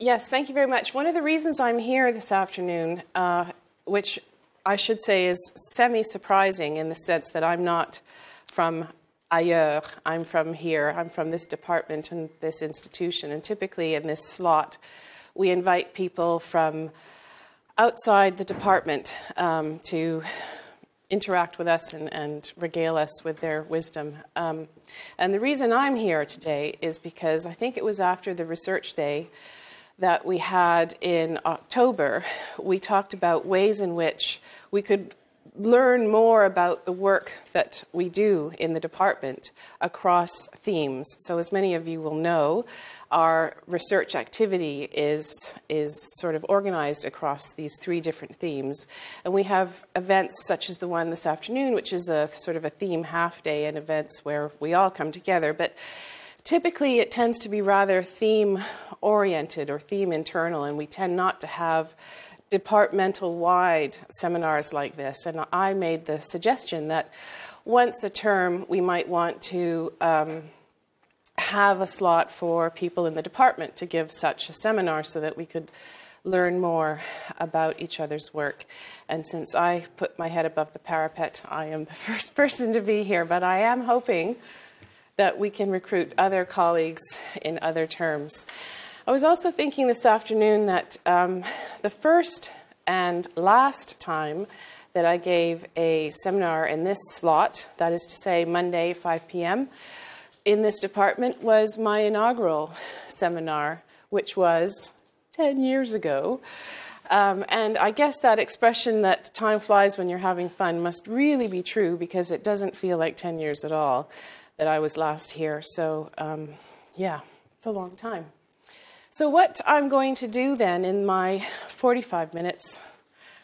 Yes, thank you very much. One of the reasons I'm here this afternoon, uh, which I should say is semi surprising in the sense that I'm not from ailleurs, I'm from here, I'm from this department and this institution, and typically in this slot, we invite people from outside the department um, to interact with us and, and, regale us with their wisdom. Um, and the reason I'm here today is because I think it was after the research day that we had in October, we talked about ways in which we could learn more about the work that we do in the department across themes. So, as many of you will know, our research activity is, is sort of organized across these three different themes. And we have events such as the one this afternoon, which is a sort of a theme half day, and events where we all come together. But typically, it tends to be rather theme oriented or theme internal, and we tend not to have departmental wide seminars like this. And I made the suggestion that once a term we might want to um, have a slot for people in the department to give such a seminar so that we could learn more about each other's work. And since I put my head above the parapet, I am the first person to be here, but I am hoping that we can recruit other colleagues in other terms. I was also thinking this afternoon that um, the first and last time that I gave a seminar in this slot, that is to say Monday, 5 p.m., in this department was my inaugural seminar, which was 10 years ago. Um, and I guess that expression that time flies when you're having fun must really be true because it doesn't feel like 10 years at all that I was last here. So, um, yeah, it's a long time. So, what I'm going to do then in my 45 minutes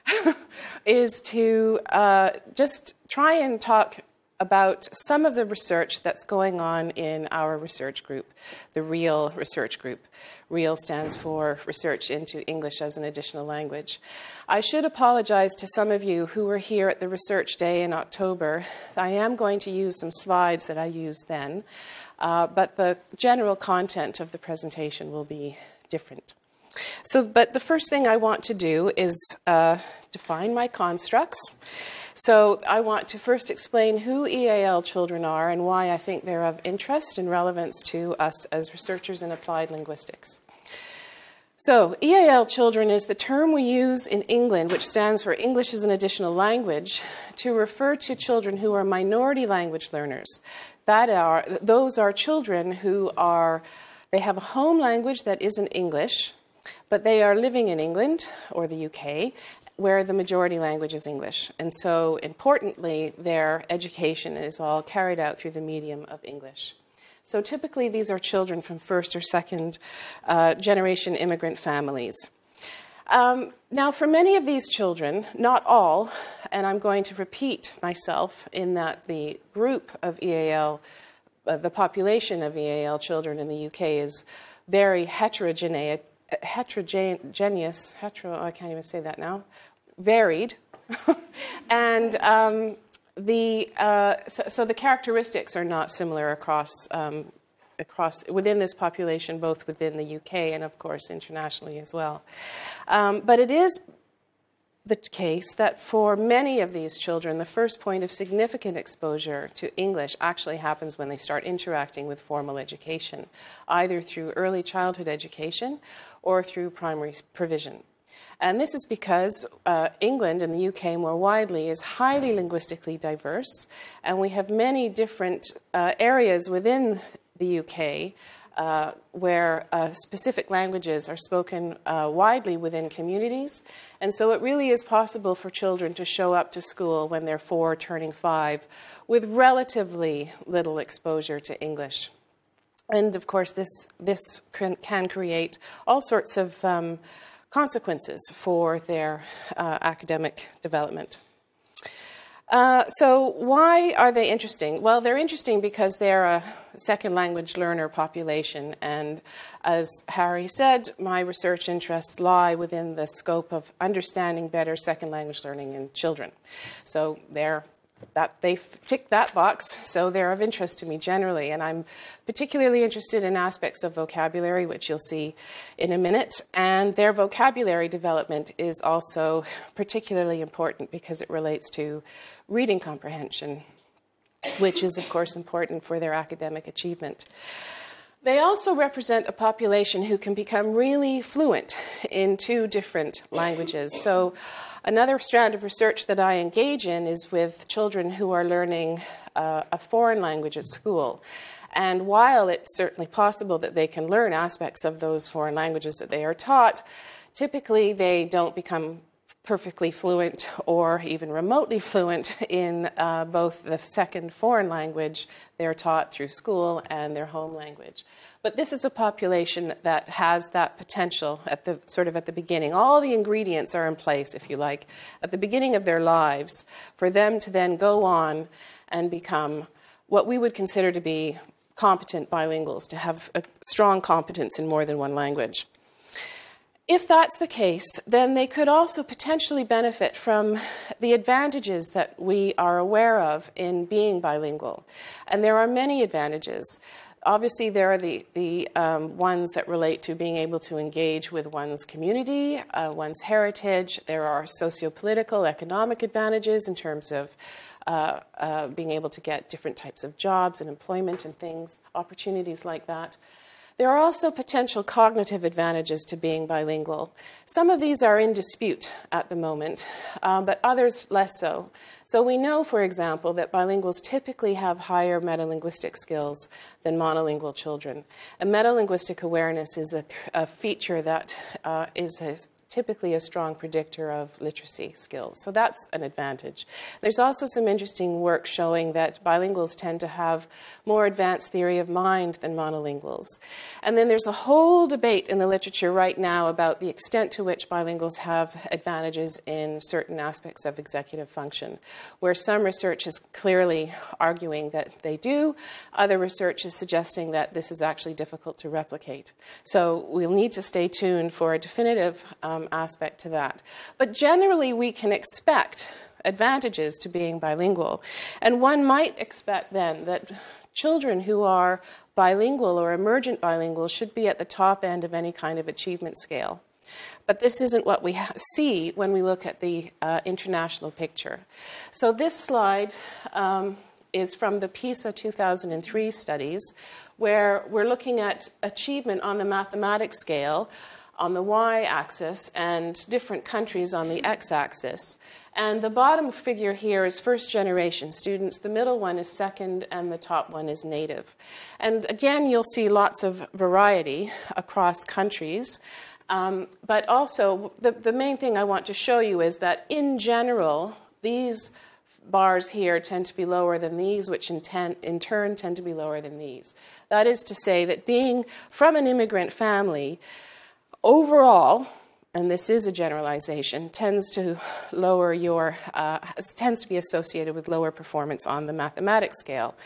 is to uh, just try and talk about some of the research that's going on in our research group, the REAL research group. REAL stands for Research into English as an Additional Language. I should apologize to some of you who were here at the research day in October. I am going to use some slides that I used then. Uh, but the general content of the presentation will be different. So, but the first thing I want to do is uh, define my constructs. So, I want to first explain who EAL children are and why I think they're of interest and relevance to us as researchers in applied linguistics. So, EAL children is the term we use in England, which stands for English as an Additional Language, to refer to children who are minority language learners. That are, those are children who are, they have a home language that isn't English, but they are living in England or the UK where the majority language is English. And so, importantly, their education is all carried out through the medium of English. So, typically, these are children from first or second uh, generation immigrant families. Um, now, for many of these children, not all, and I'm going to repeat myself in that the group of EAL, uh, the population of EAL children in the UK is very heterogeneous, heterogeneous, hetero, I can't even say that now, varied. and um, the, uh, so, so, the characteristics are not similar across, um, across within this population, both within the UK and, of course, internationally as well. Um, but it is the case that for many of these children, the first point of significant exposure to English actually happens when they start interacting with formal education, either through early childhood education or through primary provision. And this is because uh, England and the UK more widely is highly linguistically diverse, and we have many different uh, areas within the UK uh, where uh, specific languages are spoken uh, widely within communities. And so it really is possible for children to show up to school when they're four, turning five, with relatively little exposure to English. And of course, this, this can, create all sorts of um, consequences for their uh, academic development. Uh, so, why are they interesting? Well, they're interesting because they're a second language learner population, and as Harry said, my research interests lie within the scope of understanding better second language learning in children. So, they're that they tick that box, so they're of interest to me generally. And I'm particularly interested in aspects of vocabulary, which you'll see in a minute. And their vocabulary development is also particularly important because it relates to reading comprehension, which is, of course, important for their academic achievement. They also represent a population who can become really fluent in two different languages. So, another strand of research that I engage in is with children who are learning uh, a foreign language at school. And while it's certainly possible that they can learn aspects of those foreign languages that they are taught, typically they don't become perfectly fluent or even remotely fluent in uh, both the second foreign language they're taught through school and their home language. But this is a population that has that potential at the sort of at the beginning. All the ingredients are in place, if you like, at the beginning of their lives for them to then go on and become what we would consider to be competent bilinguals, to have a strong competence in more than one language. If that's the case, then they could also potentially benefit from the advantages that we are aware of in being bilingual. And there are many advantages. Obviously, there are the, the um, ones that relate to being able to engage with one's community, uh, one's heritage. There are socio political, economic advantages in terms of uh, uh, being able to get different types of jobs and employment and things, opportunities like that. There are also potential cognitive advantages to being bilingual. Some of these are in dispute at the moment, um, but others less so. So, we know, for example, that bilinguals typically have higher metalinguistic skills than monolingual children. And metalinguistic awareness is a, a feature that uh, is typically a strong predictor of literacy skills. So that's an advantage. There's also some interesting work showing that bilinguals tend to have more advanced theory of mind than monolinguals. And then there's a whole debate in the literature right now about the extent to which bilinguals have advantages in certain aspects of executive function, where some research is clearly arguing that they do, other research is suggesting that this is actually difficult to replicate. So we'll need to stay tuned for a definitive um, aspect to that. But generally, we can expect advantages to being bilingual. And one might expect then that children who are bilingual or emergent bilingual should be at the top end of any kind of achievement scale. But this isn't what we ha- see when we look at the uh, international picture. So, this slide um, is from the PISA 2003 studies, where we're looking at achievement on the mathematics scale on the y axis and different countries on the x axis. And the bottom figure here is first generation students, the middle one is second, and the top one is native. And again, you'll see lots of variety across countries. Um, but also, the, the main thing I want to show you is that in general, these bars here tend to be lower than these, which in, ten, in turn tend to be lower than these. That is to say, that being from an immigrant family, overall, and this is a generalization, tends to lower your, uh, tends to be associated with lower performance on the mathematics scale.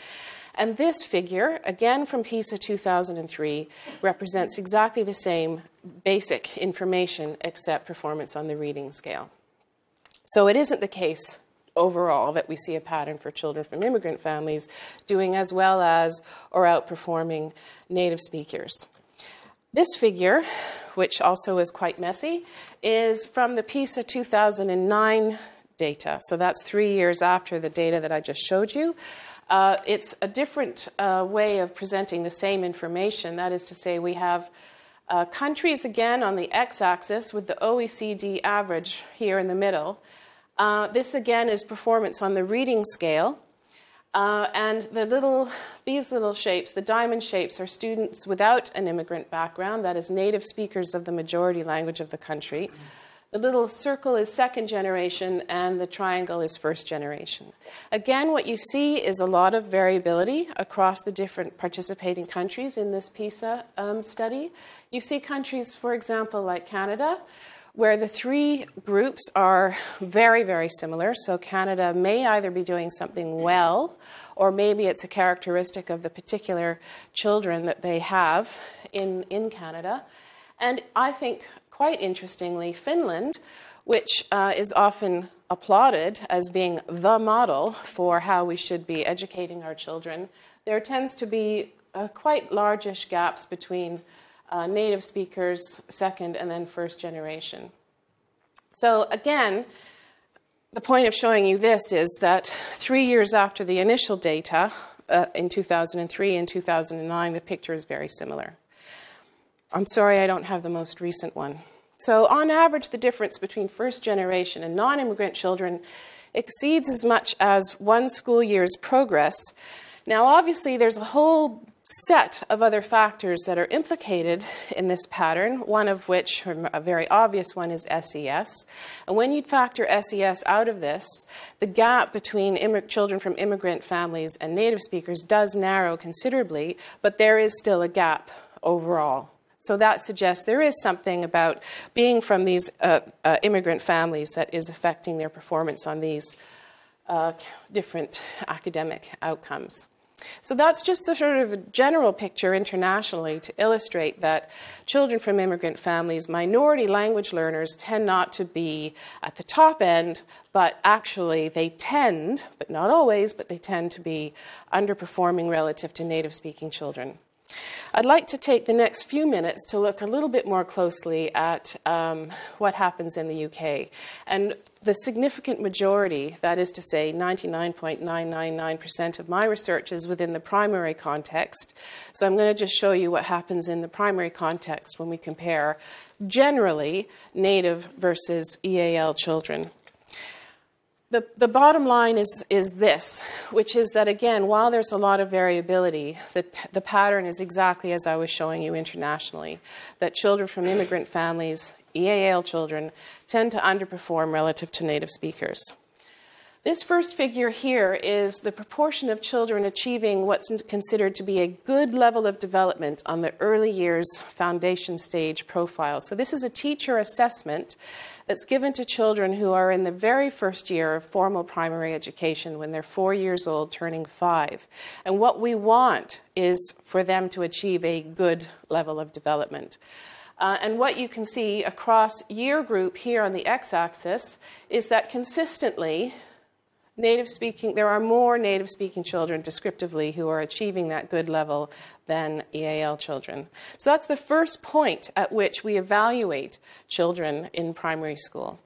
And this figure, again from PISA 2003, represents exactly the same basic information except performance on the reading scale. So it isn't the case overall that we see a pattern for children from immigrant families doing as well as or outperforming native speakers. This figure, which also is quite messy, is from the PISA 2009 data. So that's three years after the data that I just showed you. Uh, it's a different uh, way of presenting the same information. That is to say, we have uh, countries again on the x axis with the OECD average here in the middle. Uh, this again is performance on the reading scale. Uh, and the little, these little shapes, the diamond shapes, are students without an immigrant background, that is, native speakers of the majority language of the country. The little circle is second generation, and the triangle is first generation. Again, what you see is a lot of variability across the different participating countries in this PISA um, study. You see countries, for example, like Canada, where the three groups are very, very similar. So Canada may either be doing something well, or maybe it's a characteristic of the particular children that they have in, in Canada. And I think quite interestingly, Finland, which uh, is often applauded as being the model for how we should be educating our children, there tends to be uh, quite largish gaps between uh, native speakers, second and then first generation. So, again, the point of showing you this is that three years after the initial data, uh, in 2003 and 2009, the picture is very similar. I'm sorry I don't have the most recent one. So, on average, the difference between first generation and non immigrant children exceeds as much as one school year's progress. Now, obviously, there's a whole set of other factors that are implicated in this pattern, one of which, a very obvious one, is SES. And when you factor SES out of this, the gap between immig- children from immigrant families and native speakers does narrow considerably, but there is still a gap overall. So that suggests there is something about being from these uh, uh, immigrant families that is affecting their performance on these uh, different academic outcomes. So that's just a sort of a general picture internationally to illustrate that children from immigrant families, minority language learners, tend not to be at the top end, but actually they tend, but not always, but they tend to be underperforming relative to native speaking children. I'd like to take the next few minutes to look a little bit more closely at um, what happens in the UK. And the significant majority, that is to say 99.999% of my research is within the primary context. So I'm going to just show you what happens in the primary context when we compare generally native versus EAL children. The, the bottom line is, is this, which is that again, while there's a lot of variability, the, the pattern is exactly as I was showing you internationally that children from immigrant families, EAL children, tend to underperform relative to native speakers. This first figure here is the proportion of children achieving what's considered to be a good level of development on the early years foundation stage profile. So, this is a teacher assessment that's given to children who are in the very first year of formal primary education when they're four years old, turning five. And what we want is for them to achieve a good level of development. Uh, and what you can see across year group here on the x axis is that consistently native speaking, there are more native speaking children descriptively who are achieving that good level than EAL children. So that's the first point at which we evaluate children in primary school.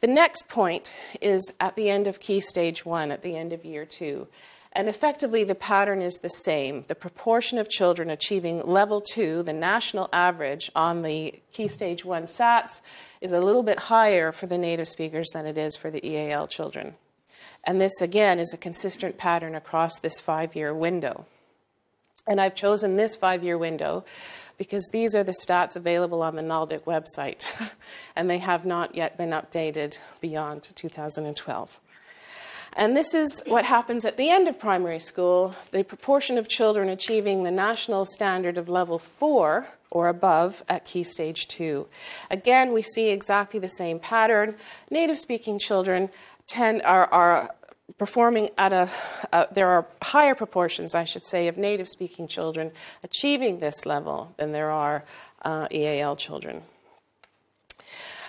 The next point is at the end of key stage one, at the end of year two. And effectively, the pattern is the same. The proportion of children achieving level two, the national average on the key stage one SATs, is a little bit higher for the native speakers than it is for the EAL children. And this, again, is a consistent pattern across this five year window. And I've chosen this five year window because these are the stats available on the NALDIC website, and they have not yet been updated beyond 2012. And this is what happens at the end of primary school. The proportion of children achieving the national standard of level four or above at key stage two. Again, we see exactly the same pattern. Native speaking children tend, are, are performing at a, uh, there are higher proportions, I should say, of native speaking children achieving this level than there are uh, EAL children.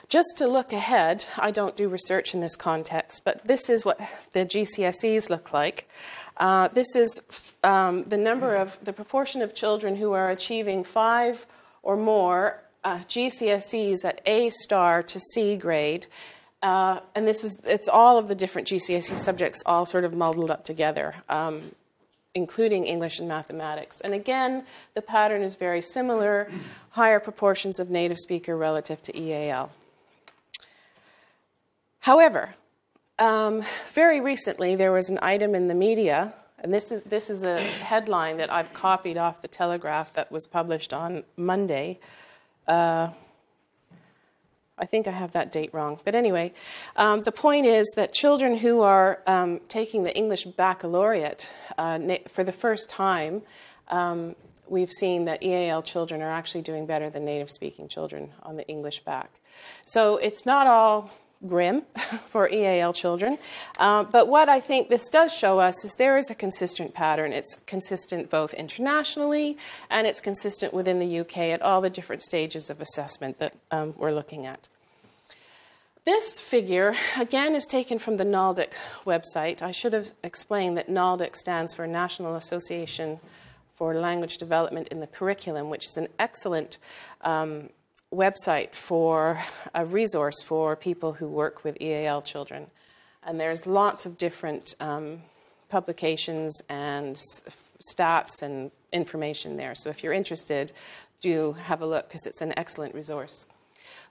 Just to look ahead, I don't do research in this context, but this is what the GCSEs look like. Uh, this is um, the number of the proportion of children who are achieving five or more uh, GCSEs at A star to C grade, uh, and this is it's all of the different GCSE subjects all sort of muddled up together, um, including English and mathematics. And again, the pattern is very similar: higher proportions of native speaker relative to EAL. However, um, very recently there was an item in the media, and this is this is a headline that I've copied off the Telegraph that was published on Monday. Uh, I think I have that date wrong. But anyway, um, the point is that children who are um, taking the English baccalaureate uh, for the first time, um, we've seen that EAL children are actually doing better than native speaking children on the English Bacc. So it's not all grim for EAL children. Uh, but what I think this does show us is there is a consistent pattern. It's consistent both internationally and it's consistent within the UK at all the different stages of assessment that um, we're looking at. This figure, again, is taken from the NALDIC website. I should have explained that NALDIC stands for National Association for Language Development in the Curriculum, which is an excellent um, website for a resource for people who work with EAL children. And there's lots of different um, publications and stats and information there. So if you're interested, do have a look because it's an excellent resource.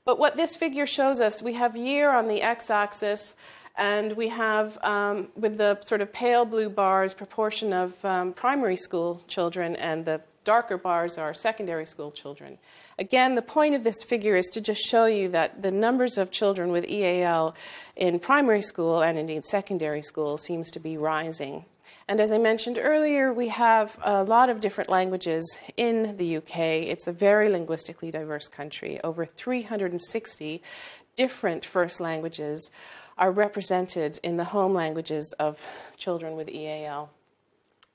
But what this figure shows us, we have year on the x axis, and we have, um, with the sort of pale blue bars, proportion of um, primary school children, and the darker bars are secondary school children. Again, the point of this figure is to just show you that the numbers of children with EAL in primary school and indeed secondary school seems to be rising. And as I mentioned earlier, we have a lot of different languages in the UK. It's a very linguistically diverse country. Over 360 different first languages are represented in the home languages of children with EAL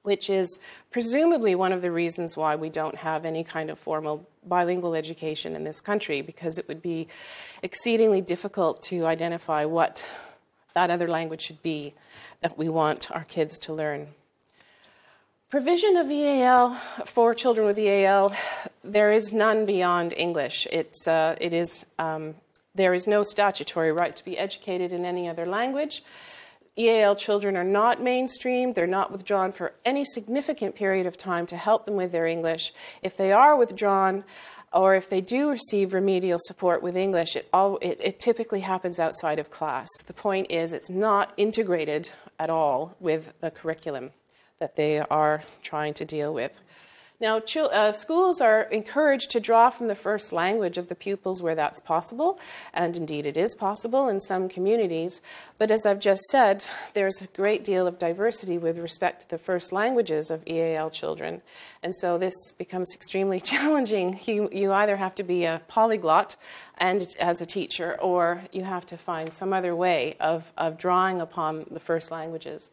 which is presumably one of the reasons why we don't have any kind of formal bilingual education in this country, because it would be exceedingly difficult to identify what that other language should be that we want our kids to learn. Provision of EAL for children with EAL, there is none beyond English. It's, uh, it is, um, there is no statutory right to be educated in any other language. EAL children are not mainstreamed, they're not withdrawn for any significant period of time to help them with their English. If they are withdrawn, or if they do receive remedial support with English, it, all, it, it, typically happens outside of class. The point is, it's not integrated at all with the curriculum that they are trying to deal with. Now, uh, schools are encouraged to draw from the first language of the pupils where that's possible, and indeed it is possible in some communities. But as I've just said, there's a great deal of diversity with respect to the first languages of EAL children. And so this becomes extremely challenging. You, you either have to be a polyglot and as a teacher, or you have to find some other way of, of drawing upon the first languages.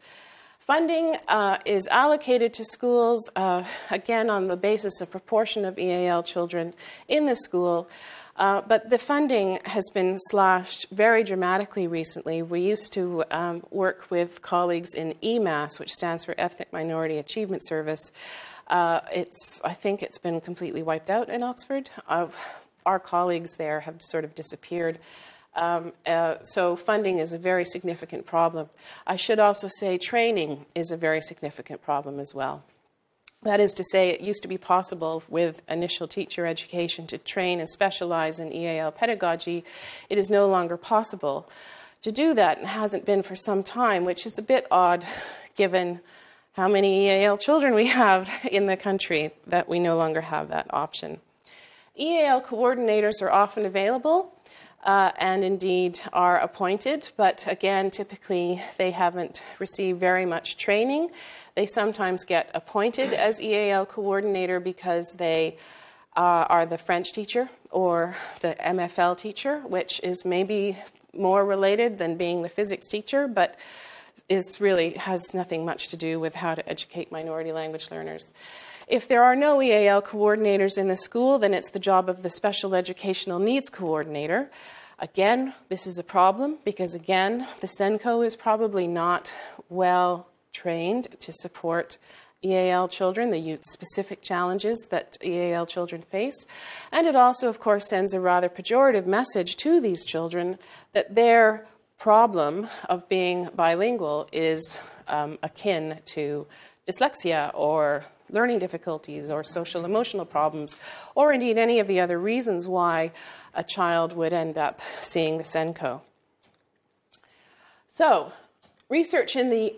Funding uh, is allocated to schools, uh, again, on the basis of proportion of EAL children in the school. Uh, but the funding has been slashed very dramatically recently. We used to um, work with colleagues in EMAS, which stands for Ethnic Minority Achievement Service. Uh, it's, I think it's been completely wiped out in Oxford. our colleagues there have sort of disappeared. Um, uh, so funding is a very significant problem. I should also say training is a very significant problem as well. That is to say, it used to be possible with initial teacher education to train and specialize in EAL pedagogy. It is no longer possible to do that and hasn't been for some time, which is a bit odd given how many EAL children we have in the country that we no longer have that option. EAL coordinators are often available uh, and indeed are appointed, but again, typically they haven't received very much training. They sometimes get appointed as EAL coordinator because they uh, are the French teacher or the MFL teacher, which is maybe more related than being the physics teacher, but is really has nothing much to do with how to educate minority language learners. If there are no EAL coordinators in the school, then it's the job of the special educational needs coordinator. Again, this is a problem because, again, the SENCO is probably not well trained to support EAL children, the specific challenges that EAL children face. And it also, of course, sends a rather pejorative message to these children that their problem of being bilingual is um, akin to dyslexia or learning difficulties or social emotional problems, or indeed any of the other reasons why a child would end up seeing the SENCO. So, research in the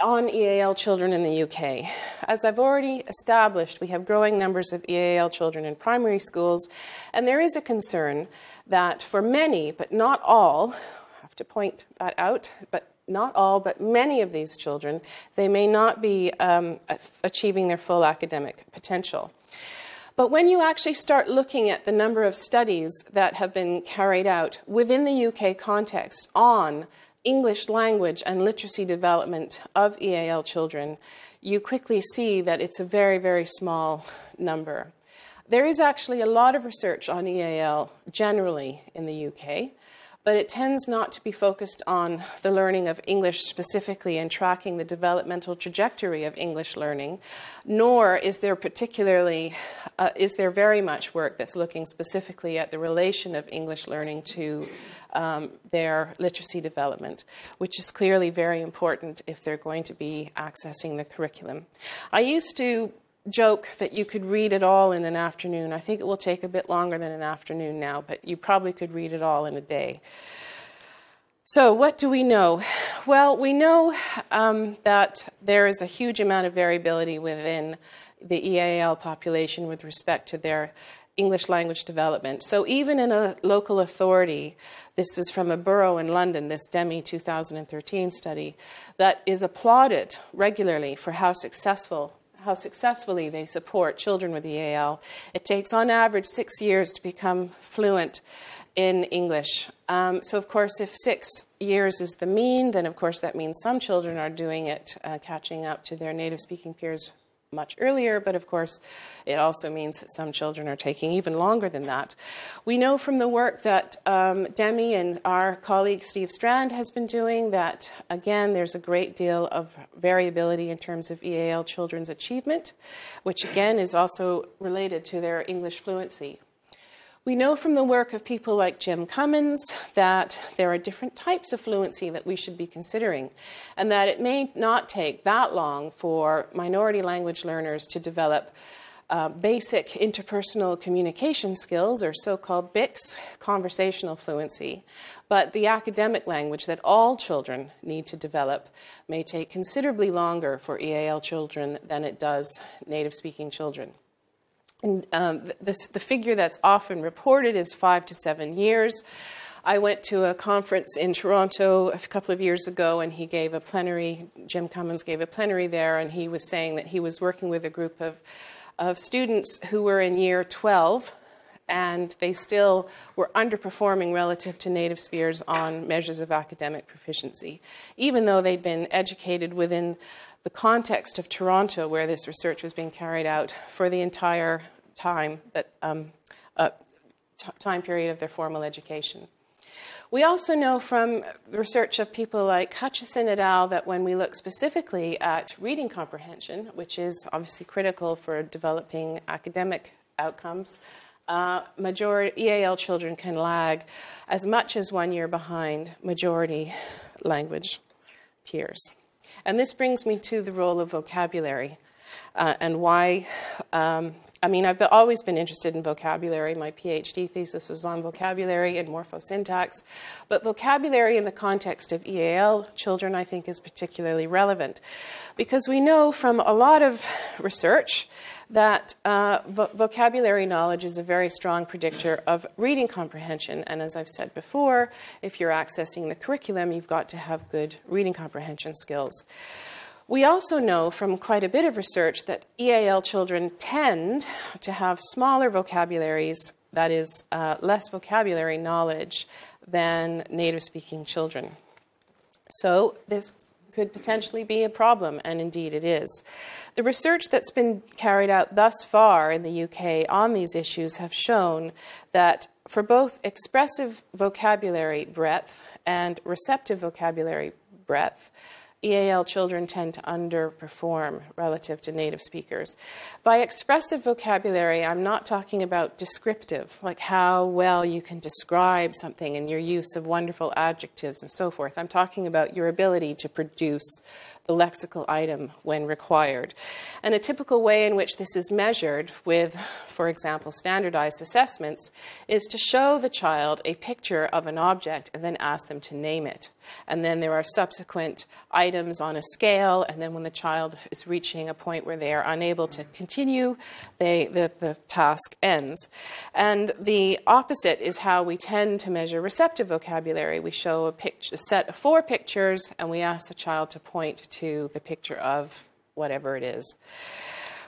on EAL children in the UK. As I've already established, we have growing numbers of EAL children in primary schools, and there is a concern that for many, but not all, have to point that out, but not all, but many of these children, they may not be um, achieving their full academic potential. But when you actually start looking at the number of studies that have been carried out within the UK context on English language and literacy development of EAL children, you quickly see that it's a very, very small number. There is actually a lot of research on EAL generally in the UK but it tends not to be focused on the learning of English specifically and tracking the developmental trajectory of English learning, nor is there particularly uh, is there very much work that's looking specifically at the relation of English learning to um, their literacy development, which is clearly very important if they're going to be accessing the curriculum. I used to joke that you could read it all in an afternoon. I think it will take a bit longer than an afternoon now, but you probably could read it all in a day. So, what do we know? Well, we know um, that there is a huge amount of variability within the EAL population with respect to their English language development. So, even in a local authority, this is from a borough in London, this Demie 2013 study, that is applauded regularly for how successful how successfully they support children with EAL. It takes, on average, six years to become fluent in English. Um, so, of course, if six years is the mean, then of course that means some children are doing it, uh, catching up to their native speaking peers much earlier, but of course, it also means that some children are taking even longer than that. We know from the work that um, Demie and our colleague Steve Strand has been doing that, again, there's a great deal of variability in terms of EAL children's achievement, which again is also related to their English fluency. We know from the work of people like Jim Cummins that there are different types of fluency that we should be considering, and that it may not take that long for minority language learners to develop uh, basic interpersonal communication skills, or so called BICS, conversational fluency. But the academic language that all children need to develop may take considerably longer for EAL children than it does native speaking children. And um, this, the figure that's often reported is five to seven years. I went to a conference in Toronto a couple of years ago, and he gave a plenary. Jim Cummins gave a plenary there, and he was saying that he was working with a group of, of students who were in year 12, and they still were underperforming relative to native speakers on measures of academic proficiency, even though they'd been educated within the context of Toronto, where this research was being carried out for the entire time that um, uh, t- time period of their formal education. We also know from research of people like Hutchinson et al. that when we look specifically at reading comprehension, which is obviously critical for developing academic outcomes, uh, majority EAL children can lag as much as one year behind majority language peers. And this brings me to the role of vocabulary uh, and why um, I mean, I've always been interested in vocabulary. My PhD thesis was on vocabulary and morphosyntax. But vocabulary in the context of EAL children, I think, is particularly relevant because we know from a lot of research that uh, vo- vocabulary knowledge is a very strong predictor of reading comprehension. And as I've said before, if you're accessing the curriculum, you've got to have good reading comprehension skills. We also know from quite a bit of research that EAL children tend to have smaller vocabularies, that is, uh, less vocabulary knowledge than native speaking children. So, this could potentially be a problem, and indeed it is. The research that's been carried out thus far in the UK on these issues have shown that for both expressive vocabulary breadth and receptive vocabulary breadth, EAL children tend to underperform relative to native speakers. By expressive vocabulary, I'm not talking about descriptive, like how well you can describe something and your use of wonderful adjectives and so forth. I'm talking about your ability to produce the lexical item when required. And a typical way in which this is measured with, for example, standardized assessments is to show the child a picture of an object and then ask them to name it. And then there are subsequent items on a scale, and then when the child is reaching a point where they are unable to continue, they, the, the task ends. And the opposite is how we tend to measure receptive vocabulary. We show a, picture, a set of four pictures, and we ask the child to point to the picture of whatever it is.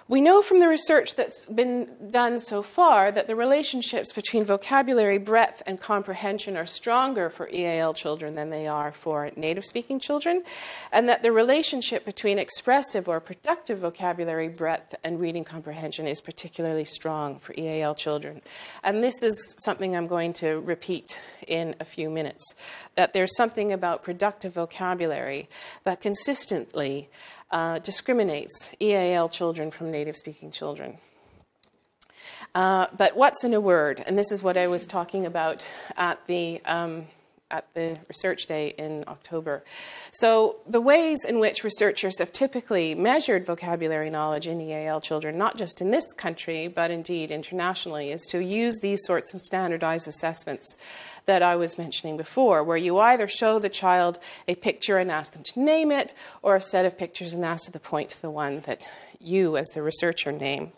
We know from the research that's been done so far that the relationships between vocabulary breadth and comprehension are stronger for EAL children than they are for native speaking children, and that the relationship between expressive or productive vocabulary breadth and reading comprehension is particularly strong for EAL children. And this is something I'm going to repeat in a few minutes that there's something about productive vocabulary that consistently uh, discriminates EAL children from native speaking children. Uh, but what's in a word? And this is what I was talking about at the, um, at the research day in October. So, the ways in which researchers have typically measured vocabulary knowledge in EAL children, not just in this country, but indeed internationally, is to use these sorts of standardized assessments that I was mentioning before, where you either show the child a picture and ask them to name it, or a set of pictures and ask them to point to the one that you, as the researcher, name.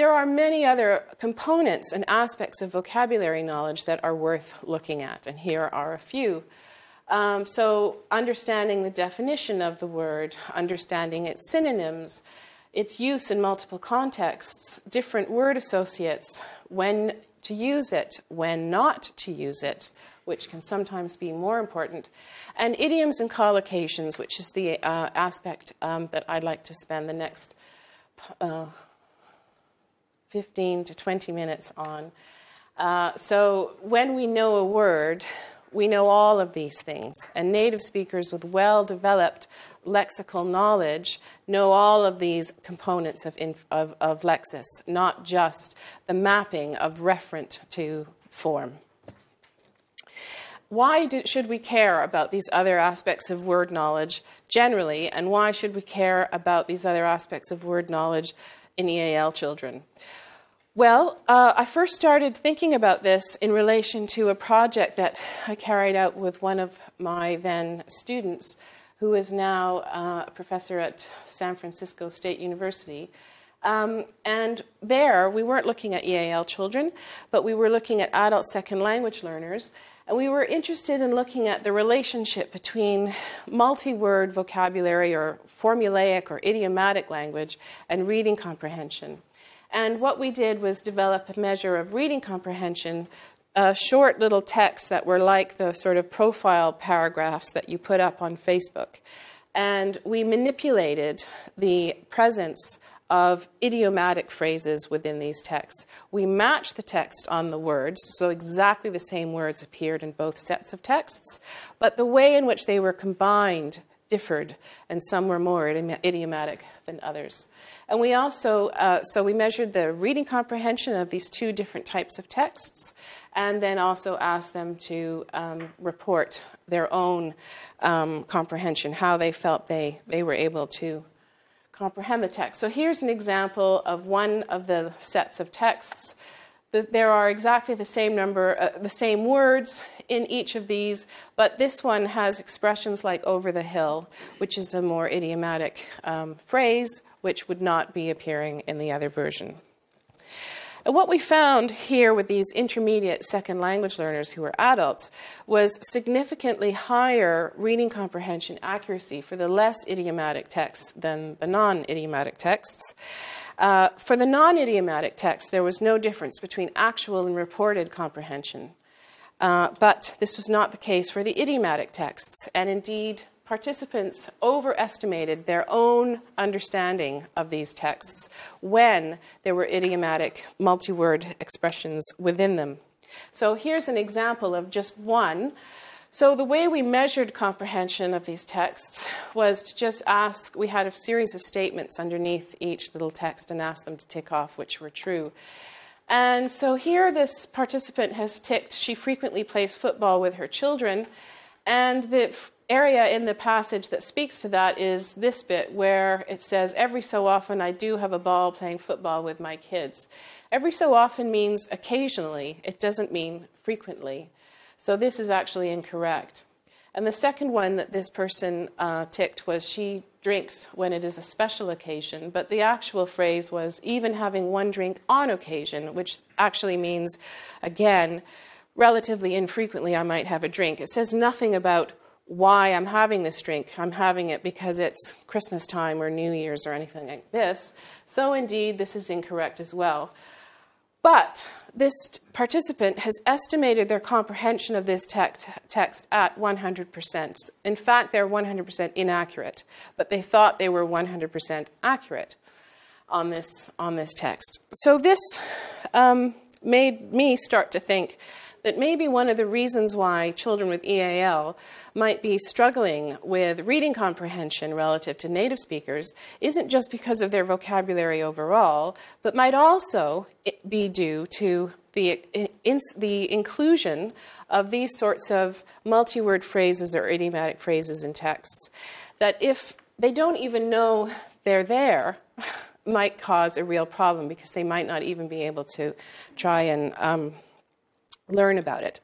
There are many other components and aspects of vocabulary knowledge that are worth looking at, and here are a few. Um, so, understanding the definition of the word, understanding its synonyms, its use in multiple contexts, different word associates, when to use it, when not to use it, which can sometimes be more important, and idioms and collocations, which is the uh, aspect um, that I'd like to spend the next uh, 15 to 20 minutes on. Uh, so, when we know a word, we know all of these things, and native speakers with well developed lexical knowledge know all of these components of, inf- of, of lexis, not just the mapping of referent to form. Why do, should we care about these other aspects of word knowledge generally, and why should we care about these other aspects of word knowledge in EAL children? Well, uh, I first started thinking about this in relation to a project that I carried out with one of my then students who is now uh, a professor at San Francisco State University. Um, and there, we weren't looking at EAL children, but we were looking at adult second language learners. And we were interested in looking at the relationship between multi word vocabulary or formulaic or idiomatic language and reading comprehension. And what we did was develop a measure of reading comprehension short little texts that were like the sort of profile paragraphs that you put up on Facebook. And we manipulated the presence of idiomatic phrases within these texts. We matched the text on the words, so exactly the same words appeared in both sets of texts, but the way in which they were combined differed, and some were more idiomatic than others. And we also, uh, so we measured the reading comprehension of these two different types of texts, and then also asked them to um, report their own um, comprehension, how they felt they, they were able to comprehend the text. So here's an example of one of the sets of texts. There are exactly the same number, uh, the same words in each of these, but this one has expressions like over the hill, which is a more idiomatic um, phrase, which would not be appearing in the other version. And what we found here with these intermediate second language learners who were adults was significantly higher reading comprehension accuracy for the less idiomatic texts than the non idiomatic texts. Uh, for the non idiomatic texts, there was no difference between actual and reported comprehension. Uh, but this was not the case for the idiomatic texts, and indeed, participants overestimated their own understanding of these texts when there were idiomatic multi word expressions within them. So here's an example of just one. So, the way we measured comprehension of these texts was to just ask, we had a series of statements underneath each little text and asked them to tick off which were true. And so here, this participant has ticked, she frequently plays football with her children. And the area in the passage that speaks to that is this bit where it says, Every so often I do have a ball playing football with my kids. Every so often means occasionally, it doesn't mean frequently. So this is actually incorrect. And the second one that this person uh, ticked was she drinks when it is a special occasion, but the actual phrase was even having one drink on occasion, which actually means, again, relatively infrequently I might have a drink. It says nothing about why I'm having this drink. I'm having it because it's Christmas time or New Year's or anything like this. So, indeed, this is incorrect as well. But this participant has estimated their comprehension of this text, at 100%. In fact, they're 100% inaccurate, but they thought they were 100% accurate on this, on this text. So, this um, made me start to think that maybe one of the reasons why children with EAL might be struggling with reading comprehension relative to native speakers isn't just because of their vocabulary overall, but might also be due to the, in, the inclusion of these sorts of multi word phrases or idiomatic phrases in texts. That if they don't even know they're there, might cause a real problem because they might not even be able to try and um, learn about it.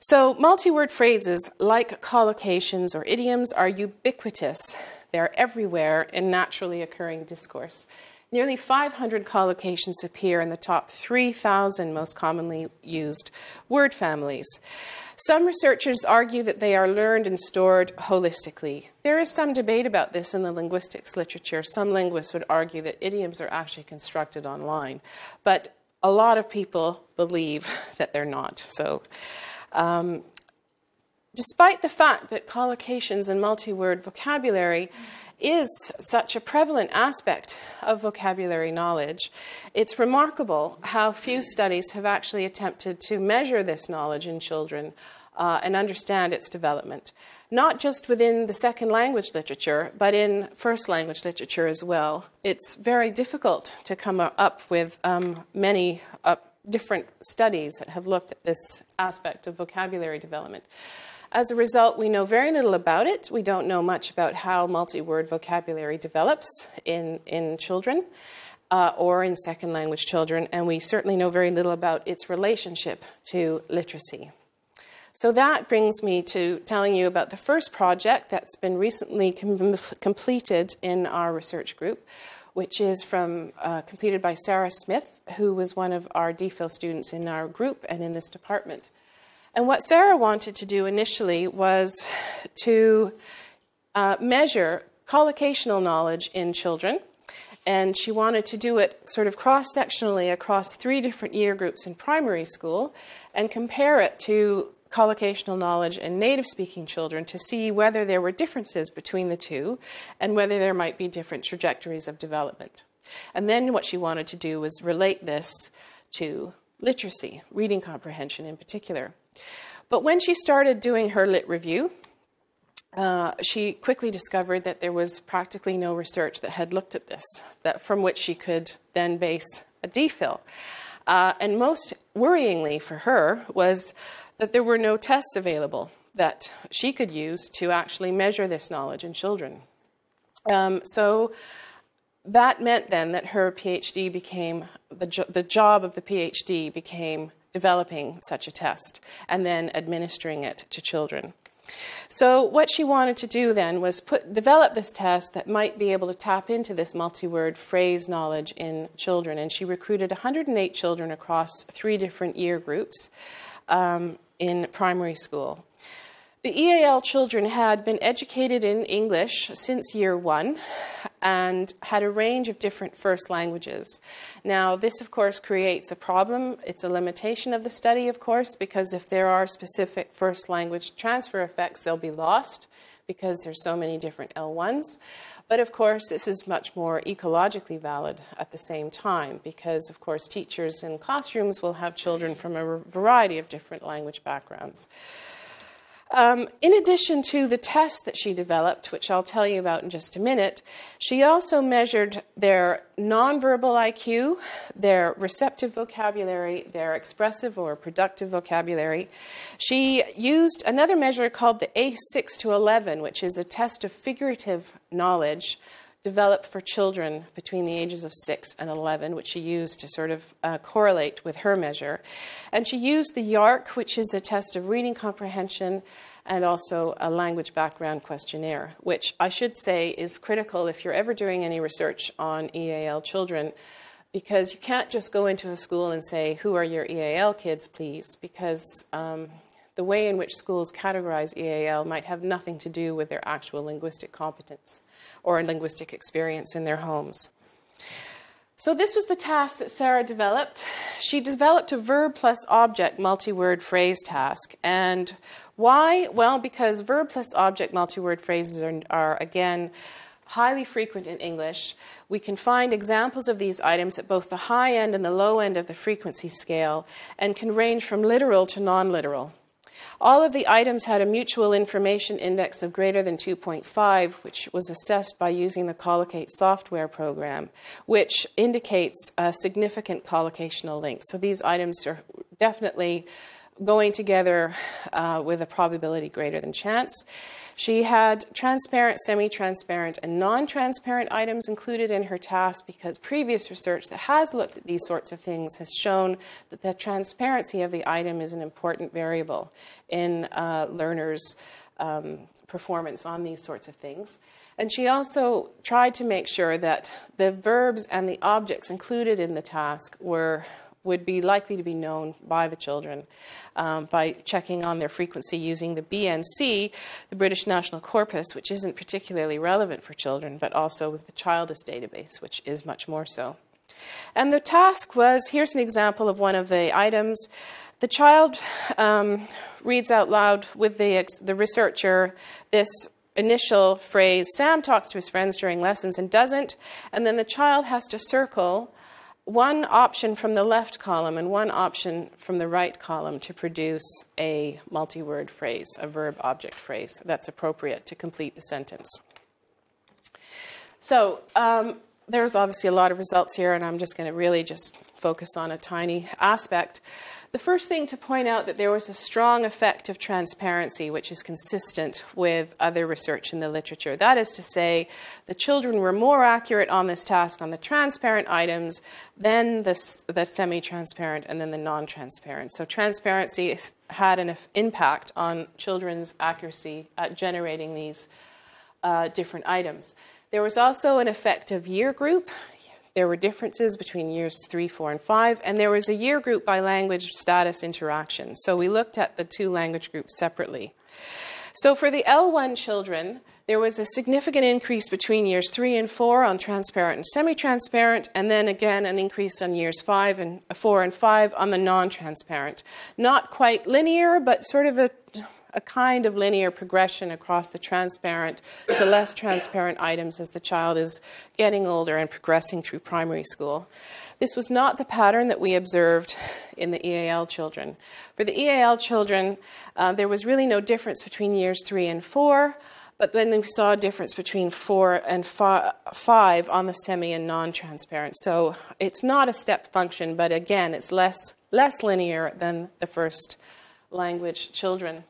So, multi word phrases like collocations or idioms are ubiquitous. They're everywhere in naturally occurring discourse. Nearly 500 collocations appear in the top 3,000 most commonly used word families. Some researchers argue that they are learned and stored holistically. There is some debate about this in the linguistics literature. Some linguists would argue that idioms are actually constructed online. But a lot of people believe that they're not. So, um, despite the fact that collocations and multi word vocabulary is such a prevalent aspect of vocabulary knowledge, it's remarkable how few studies have actually attempted to measure this knowledge in children uh, and understand its development not just within the second language literature, but in first language literature as well. It's very difficult to come up with um, many uh, different studies that have looked at this aspect of vocabulary development. As a result, we know very little about it. We don't know much about how multi word vocabulary develops in, in children uh, or in second language children, and we certainly know very little about its relationship to literacy. So that brings me to telling you about the first project that's been recently com- completed in our research group, which is from uh, completed by Sarah Smith, who was one of our DPhil students in our group and in this department. And what Sarah wanted to do initially was to uh, measure collocational knowledge in children. And she wanted to do it sort of cross sectionally across three different year groups in primary school and compare it to collocational knowledge in native speaking children to see whether there were differences between the two and whether there might be different trajectories of development. And then what she wanted to do was relate this to literacy, reading comprehension in particular. But when she started doing her lit review, uh, she quickly discovered that there was practically no research that had looked at this, that from which she could then base a DPhil. Uh, and most worryingly for her was that there were no tests available that she could use to actually measure this knowledge in children. Um, so that meant then that her PhD became the, jo- the job of the PhD became developing such a test and then administering it to children. So what she wanted to do then was put, develop this test that might be able to tap into this multi-word phrase knowledge in children, and she recruited 108 children across three different year groups. Um, in primary school. The EAL children had been educated in English since year one and had a range of different first languages. Now, this, of course, creates a problem. It's a limitation of the study, of course, because if there are specific first language transfer effects, they'll be lost because there's so many different L1s. But of course, this is much more ecologically valid at the same time because, of course, teachers in classrooms will have children from a variety of different language backgrounds. Um, in addition to the test that she developed, which I'll tell you about in just a minute, she also measured their nonverbal IQ, their receptive vocabulary, their expressive or productive vocabulary. She used another measure called the A6 to 11, which is a test of figurative knowledge developed for children between the ages of 6 and 11, which she used to sort of uh, correlate with her measure. And she used the YARC, which is a test of reading comprehension, and also a language background questionnaire, which I should say is critical if you're ever doing any research on EAL children. Because you can't just go into a school and say, Who are your EAL kids, please? Because um, the way in which schools categorize EAL might have nothing to do with their actual linguistic competence or linguistic experience in their homes. So, this was the task that Sarah developed. She developed a verb plus object multi word phrase task. And why? Well, because verb plus object multi word phrases are, are, again, highly frequent in English. We can find examples of these items at both the high end and the low end of the frequency scale and can range from literal to non literal. All of the items had a mutual information index of greater than 2.5, which was assessed by using the Collocate software program, which indicates a significant collocational link. So these items are definitely going together uh, with a probability greater than chance. She had transparent, semi transparent, and non transparent items included in her task because previous research that has looked at these sorts of things has shown that the transparency of the item is an important variable in uh, learners' um, performance on these sorts of things. And she also tried to make sure that the verbs and the objects included in the task were would be likely to be known by the children um, by checking on their frequency using the BNC, the British National Corpus, which isn't particularly relevant for children, but also with the CHILDES database, which is much more so. And the task was here's an example of one of the items. The child um, reads out loud with the, the researcher this initial phrase Sam talks to his friends during lessons and doesn't, and then the child has to circle one option from the left column and one option from the right column to produce a multi word phrase, a verb object phrase that's appropriate to complete the sentence. So, um, there's obviously a lot of results here, and I'm just going to really just focus on a tiny aspect. The first thing to point out that there was a strong effect of transparency, which is consistent with other research in the literature. That is to say, the children were more accurate on this task on the transparent items than the, the semi transparent and then the non transparent. So, transparency had an impact on children's accuracy at generating these uh, different items. There was also an effect of year group. There were differences between years three, four, and five, and there was a year group by language status interaction. So we looked at the two language groups separately. So for the L1 children, there was a significant increase between years three and four on transparent and semi transparent, and then again an increase on years five and four and five on the non transparent. Not quite linear, but sort of a a kind of linear progression across the transparent to less transparent items as the child is getting older and progressing through primary school. This was not the pattern that we observed in the EAL children. For the EAL children, uh, there was really no difference between years three and four, but then we saw a difference between four and fi- five on the semi and non transparent. So it's not a step function, but again, it's less, less linear than the first language children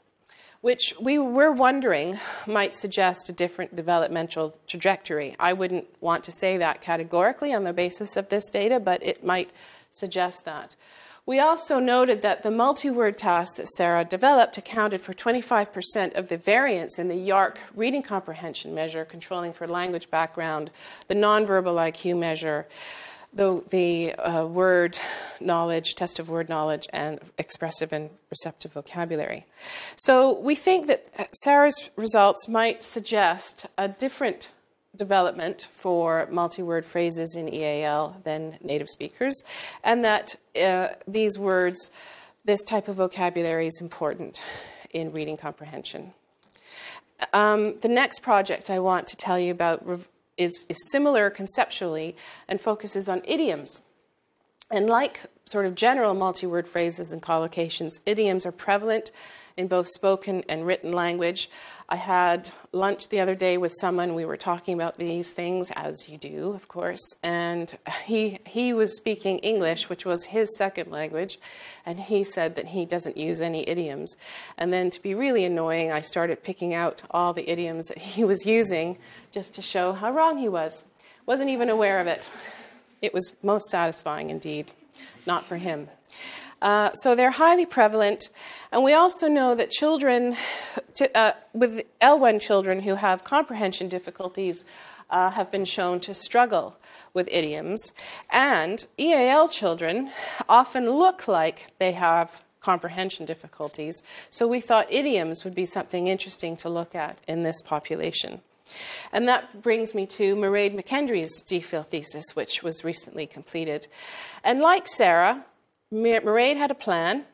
which we were wondering might suggest a different developmental trajectory. I wouldn't want to say that categorically on the basis of this data, but it might suggest that. We also noted that the multi word task that Sarah developed accounted for 25% of the variance in the YARC reading comprehension measure, controlling for language background, the nonverbal IQ measure, the, the uh, word knowledge, test of word knowledge, and expressive and receptive vocabulary. So we think that Sarah's results might suggest a different development for multi word phrases in EAL than native speakers, and that uh, these words, this type of vocabulary is important in reading comprehension. Um, the next project I want to tell you about is, is similar conceptually and focuses on idioms. And like sort of general multi word phrases and collocations, idioms are prevalent in both spoken and written language. I had lunch the other day with someone. We were talking about these things, as you do, of course. And he, he was speaking English, which was his second language. And he said that he doesn't use any idioms. And then, to be really annoying, I started picking out all the idioms that he was using just to show how wrong he was. Wasn't even aware of it. It was most satisfying indeed, not for him. Uh, so they're highly prevalent. And we also know that children, to, uh, with L1 children who have comprehension difficulties, uh, have been shown to struggle with idioms. And EAL children often look like they have comprehension difficulties. So we thought idioms would be something interesting to look at in this population. And that brings me to Mairead McKendry's DPhil thesis, which was recently completed. And like Sarah, Mairead had a plan,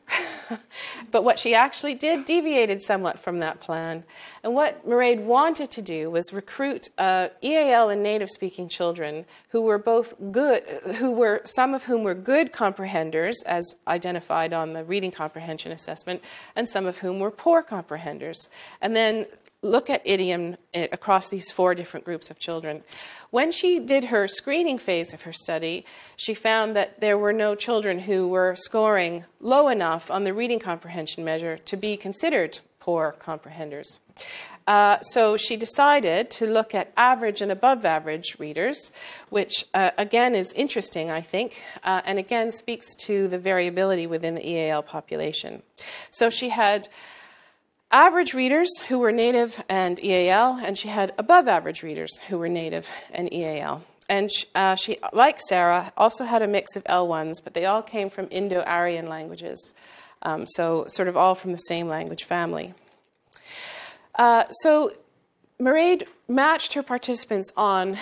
but what she actually did deviated somewhat from that plan. And what Mairead wanted to do was recruit uh, EAL and native speaking children who were both good, who were, some of whom were good comprehenders, as identified on the reading comprehension assessment, and some of whom were poor comprehenders. And then look at idiom eh, across these four different groups of children. When she did her screening phase of her study, she found that there were no children who were scoring low enough on the reading comprehension measure to be considered poor comprehenders. Uh, so she decided to look at average and above average readers, which uh, again is interesting, I think, uh, and again speaks to the variability within the EAL population. So she had average readers who were native and EAL, and she had above average readers who were native and EAL. And uh, she, like Sarah, also had a mix of L1s, but they all came from Indo Aryan languages, um, so sort of all from the same language family. Uh, so Mairead matched her participants on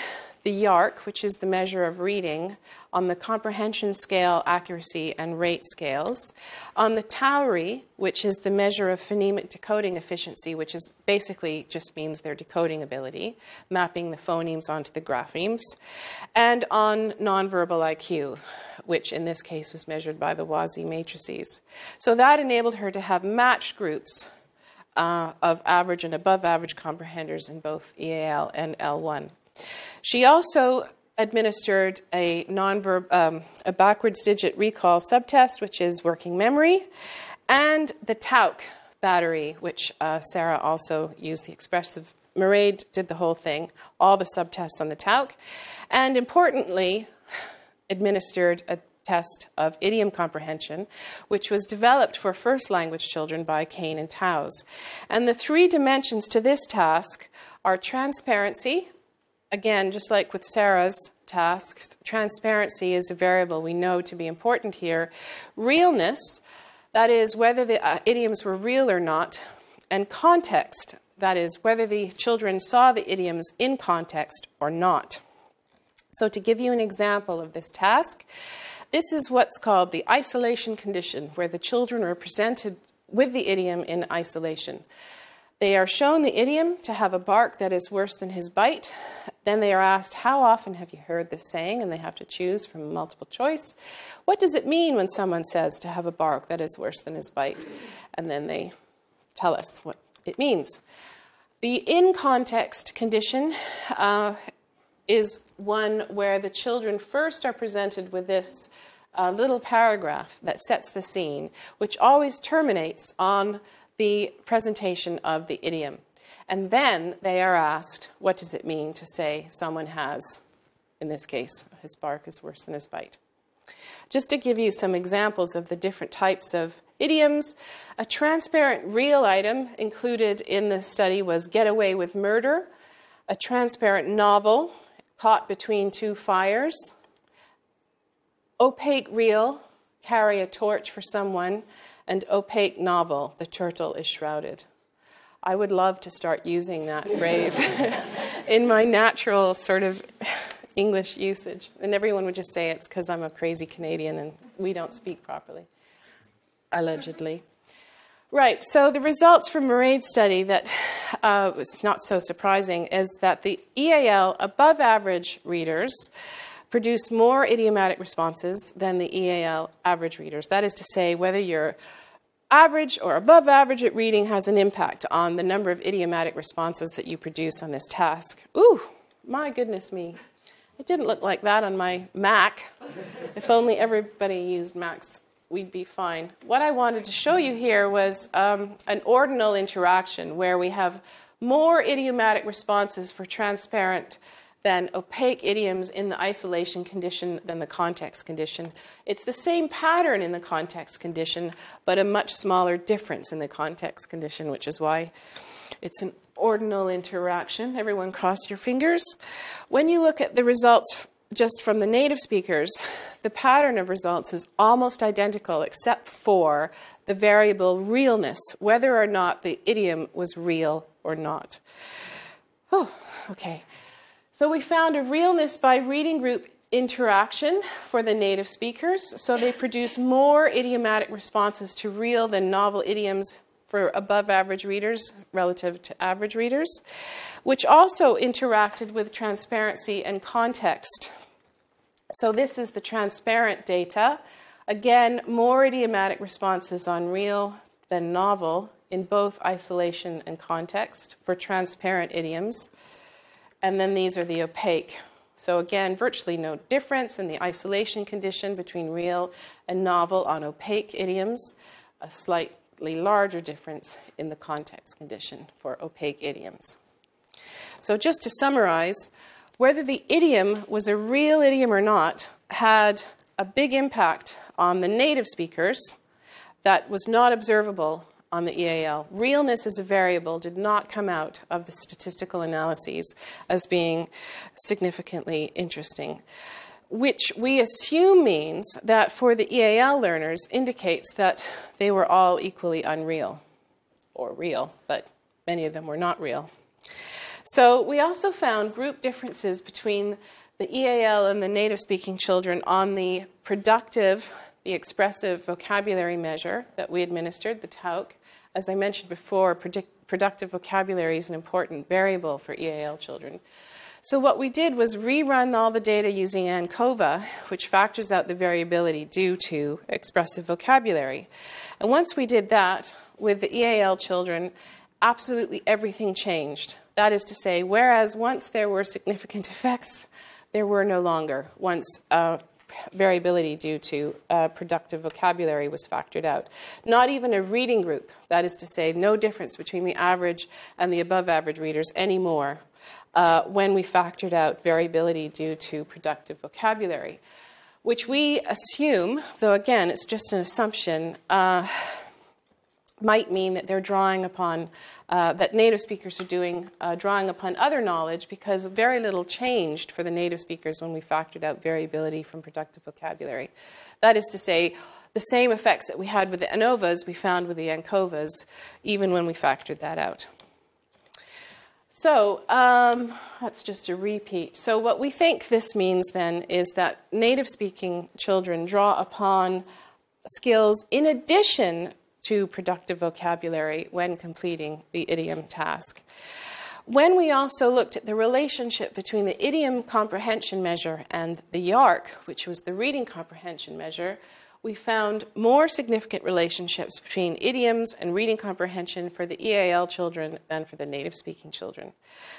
the YARC, which is the measure of reading, on the comprehension scale, accuracy, and rate scales, on the TOWRE, which is the measure of phonemic decoding efficiency, which is basically just means their decoding ability, mapping the phonemes onto the graphemes, and on nonverbal IQ, which in this case was measured by the WASI matrices. So that enabled her to have matched groups uh, of average and above average comprehenders in both EAL and L1. She also administered a nonverb, um, a backwards digit recall subtest, which is working memory, and the TOWK battery, which uh, Sarah also used the expressive. Mairead did the whole thing, all the subtests on the TOWK, and importantly, administered a test of idiom comprehension, which was developed for first language children by Cain and Towse. And the three dimensions to this task are transparency, again, just like with Sarah's task, transparency is a variable we know to be important here. Realness, that is, whether the uh, idioms were real or not, and context, that is, whether the children saw the idioms in context or not. So, to give you an example of this task, this is what's called the isolation condition, where the children are presented with the idiom in isolation. They are shown the idiom to have a bark that is worse than his bite. Then they are asked, How often have you heard this saying? And they have to choose from multiple choice. What does it mean when someone says to have a bark that is worse than his bite? And then they tell us what it means. The in context condition uh, is one where the children first are presented with this uh, little paragraph that sets the scene, which always terminates on the presentation of the idiom. And then they are asked, what does it mean to say someone has, in this case, his bark is worse than his bite? Just to give you some examples of the different types of idioms, a transparent real item included in the study was get away with murder, a transparent novel, caught between two fires, opaque real, carry a torch for someone, and opaque novel, The Turtle is Shrouded. I would love to start using that phrase in my natural sort of English usage. And everyone would just say it's because I'm a crazy Canadian and we don't speak properly, allegedly. Right, so the results from Mairead's study that uh, was not so surprising is that the EAL above average readers produce more idiomatic responses than the EAL average readers. That is to say, whether you're average or above average at reading has an impact on the number of idiomatic responses that you produce on this task. Ooh, my goodness me. It didn't look like that on my Mac. if only everybody used Macs, we'd be fine. What I wanted to show you here was um, an ordinal interaction where we have more idiomatic responses for transparent than opaque idioms in the isolation condition than the context condition. It's the same pattern in the context condition, but a much smaller difference in the context condition, which is why it's an ordinal interaction. Everyone cross your fingers. When you look at the results just from the native speakers, the pattern of results is almost identical except for the variable realness, whether or not the idiom was real or not. Oh, okay. So we found a realness by reading group interaction for the native speakers. So they produce more idiomatic responses to real than novel idioms for above average readers relative to average readers, which also interacted with transparency and context. So this is the transparent data. Again, more idiomatic responses on real than novel in both isolation and context for transparent idioms. And then these are the opaque. So again, virtually no difference in the isolation condition between real and novel on opaque idioms, a slightly larger difference in the context condition for opaque idioms. So just to summarize, whether the idiom was a real idiom or not had a big impact on the native speakers that was not observable on the EAL. Realness as a variable did not come out of the statistical analyses as being significantly interesting, which we assume means that for the EAL learners indicates that they were all equally unreal or real, but many of them were not real. So we also found group differences between the EAL and the native speaking children on the productive, the expressive vocabulary measure that we administered, the TOWK. As I mentioned before, predict, productive vocabulary is an important variable for EAL children. So what we did was rerun all the data using ANCOVA, which factors out the variability due to expressive vocabulary. And once we did that with the EAL children, absolutely everything changed. That is to say, whereas once there were significant effects, there were no longer once uh, variability due to uh, productive vocabulary was factored out. Not even a reading group, that is to say, no difference between the average and the above average readers anymore uh, when we factored out variability due to productive vocabulary, which we assume, though again it's just an assumption, uh, might mean that they're drawing upon, uh, that native speakers are doing, uh, drawing upon other knowledge because very little changed for the native speakers when we factored out variability from productive vocabulary. That is to say, the same effects that we had with the ANOVAs we found with the ANCOVAs, even when we factored that out. So um, that's just a repeat. So, what we think this means then is that native speaking children draw upon skills in addition to productive vocabulary when completing the idiom task. When we also looked at the relationship between the idiom comprehension measure and the YARC, which was the reading comprehension measure, we found more significant relationships between idioms and reading comprehension for the EAL children than for the native speaking children.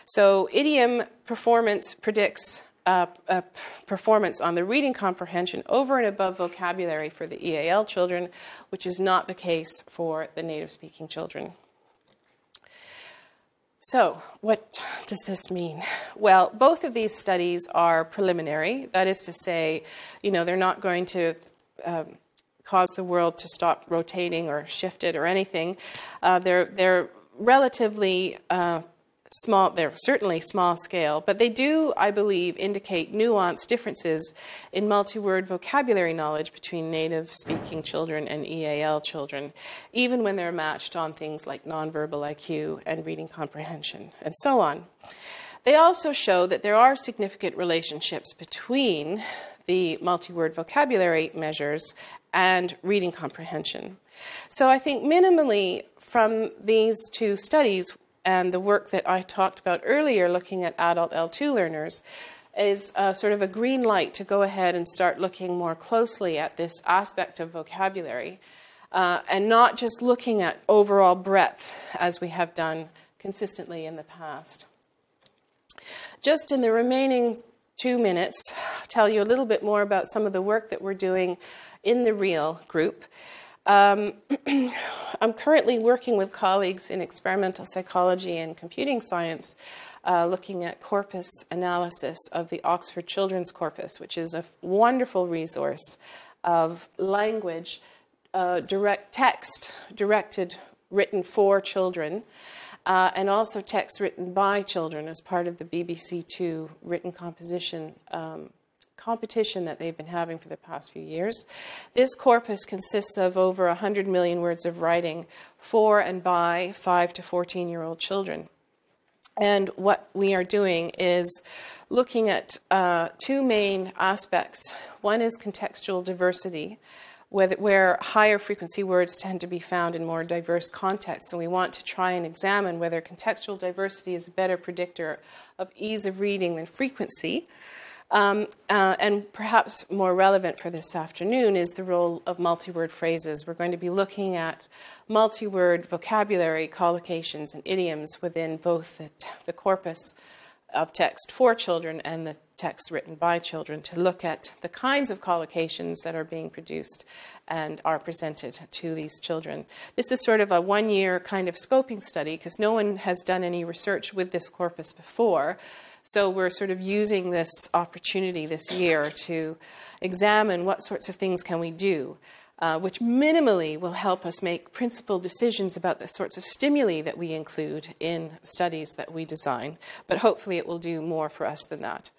So, idiom performance predicts uh, performance on the reading comprehension over and above vocabulary for the EAL children, which is not the case for the native speaking children. So, what does this mean? Well, both of these studies are preliminary. That is to say, you know, they're not going to um, cause the world to stop rotating or shift it or anything. Uh, they're, they're relatively uh, small, they're certainly small scale, but they do, I believe, indicate nuanced differences in multi word vocabulary knowledge between native speaking children and EAL children, even when they're matched on things like nonverbal IQ and reading comprehension, and so on. They also show that there are significant relationships between the multi word vocabulary measures and reading comprehension. So I think minimally from these two studies, and the work that I talked about earlier, looking at adult L2 learners, is sort of a green light to go ahead and start looking more closely at this aspect of vocabulary uh, and not just looking at overall breadth as we have done consistently in the past. Just in the remaining two minutes, I'll tell you a little bit more about some of the work that we're doing in the REAL group. Um, I'm currently working with colleagues in experimental psychology and computing science, uh, looking at corpus analysis of the Oxford Children's Corpus, which is a wonderful resource of language, uh, direct text directed, written for children, uh, and also text written by children as part of the BBC Two written composition um, competition that they've been having for the past few years. This corpus consists of over 100 million words of writing for and by 5 to 14 year old children. And what we are doing is looking at uh, two main aspects. One is contextual diversity, where higher frequency words tend to be found in more diverse contexts. And we want to try and examine whether contextual diversity is a better predictor of ease of reading than frequency. Um, uh, and perhaps more relevant for this afternoon is the role of multi word phrases. We're going to be looking at multi word vocabulary, collocations, and idioms within both the, t- the corpus of text for children and the text written by children to look at the kinds of collocations that are being produced and are presented to these children. This is sort of a one year kind of scoping study because no one has done any research with this corpus before. So we're sort of using this opportunity this year to examine what sorts of things can we do, uh, which minimally will help us make principled decisions about the sorts of stimuli that we include in studies that we design. But hopefully, it will do more for us than that.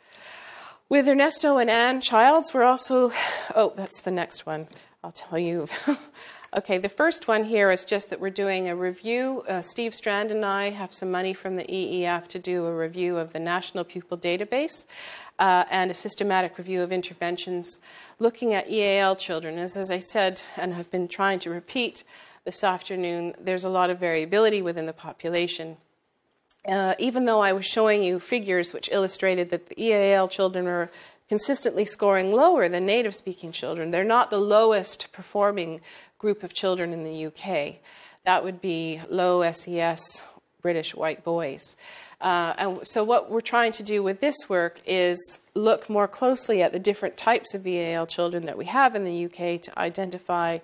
With Ernesto and Anne Childs, we're also, oh, that's the next one. I'll tell you. Okay, the first one here is just that we're doing a review. Uh, Steve Strand and I have some money from the EEF to do a review of the National Pupil Database uh, and a systematic review of interventions looking at EAL children. As, as I said, and have been trying to repeat this afternoon, there's a lot of variability within the population. Uh, even though I was showing you figures which illustrated that the EAL children are consistently scoring lower than native speaking children, they're not the lowest performing group of children in the UK. That would be low SES British white boys. Uh, and so, what we're trying to do with this work is look more closely at the different types of EAL children that we have in the UK to identify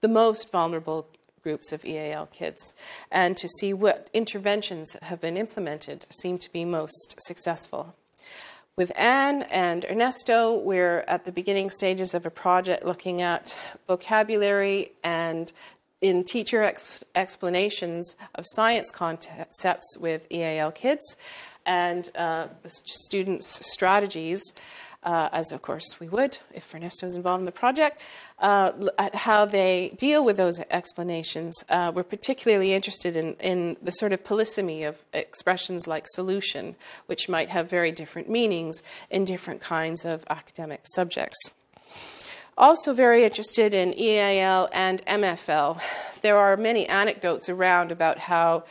the most vulnerable groups of EAL kids and to see what interventions that have been implemented seem to be most successful. With Anne and Ernesto, we're at the beginning stages of a project looking at vocabulary and in teacher ex- explanations of science concepts with EAL kids and uh, the students' strategies uh, as of course we would if Ernesto is involved in the project, uh, at how they deal with those explanations. Uh, we're particularly interested in, in the sort of polysemy of expressions like solution, which might have very different meanings in different kinds of academic subjects. Also, very interested in EAL and MFL. There are many anecdotes around about how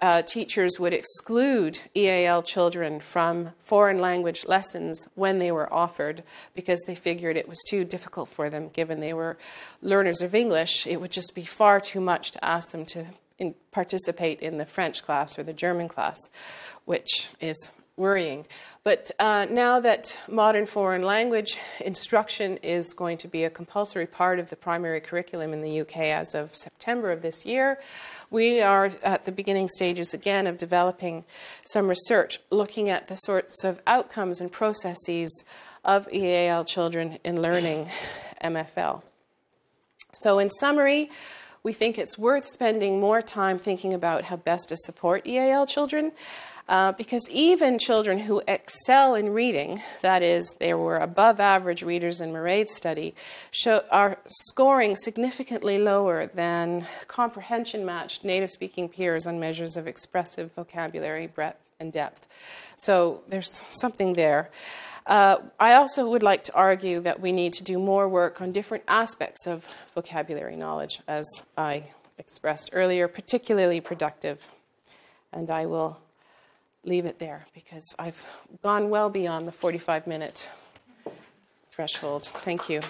uh, teachers would exclude EAL children from foreign language lessons when they were offered because they figured it was too difficult for them, given they were learners of English. It would just be far too much to ask them to in, participate in the French class or the German class, which is worrying. But uh, now that modern foreign language instruction is going to be a compulsory part of the primary curriculum in the UK as of September of this year, we are at the beginning stages again of developing some research looking at the sorts of outcomes and processes of EAL children in learning MFL. So, in summary, we think it's worth spending more time thinking about how best to support EAL children uh, because even children who excel in reading, that is, they were above average readers in Mairead's study, show, are scoring significantly lower than comprehension matched native speaking peers on measures of expressive vocabulary, breadth, and depth. So there's something there. Uh, I also would like to argue that we need to do more work on different aspects of vocabulary knowledge, as I expressed earlier, particularly productive. And I will leave it there because I've gone well beyond the 45 minute threshold. Thank you.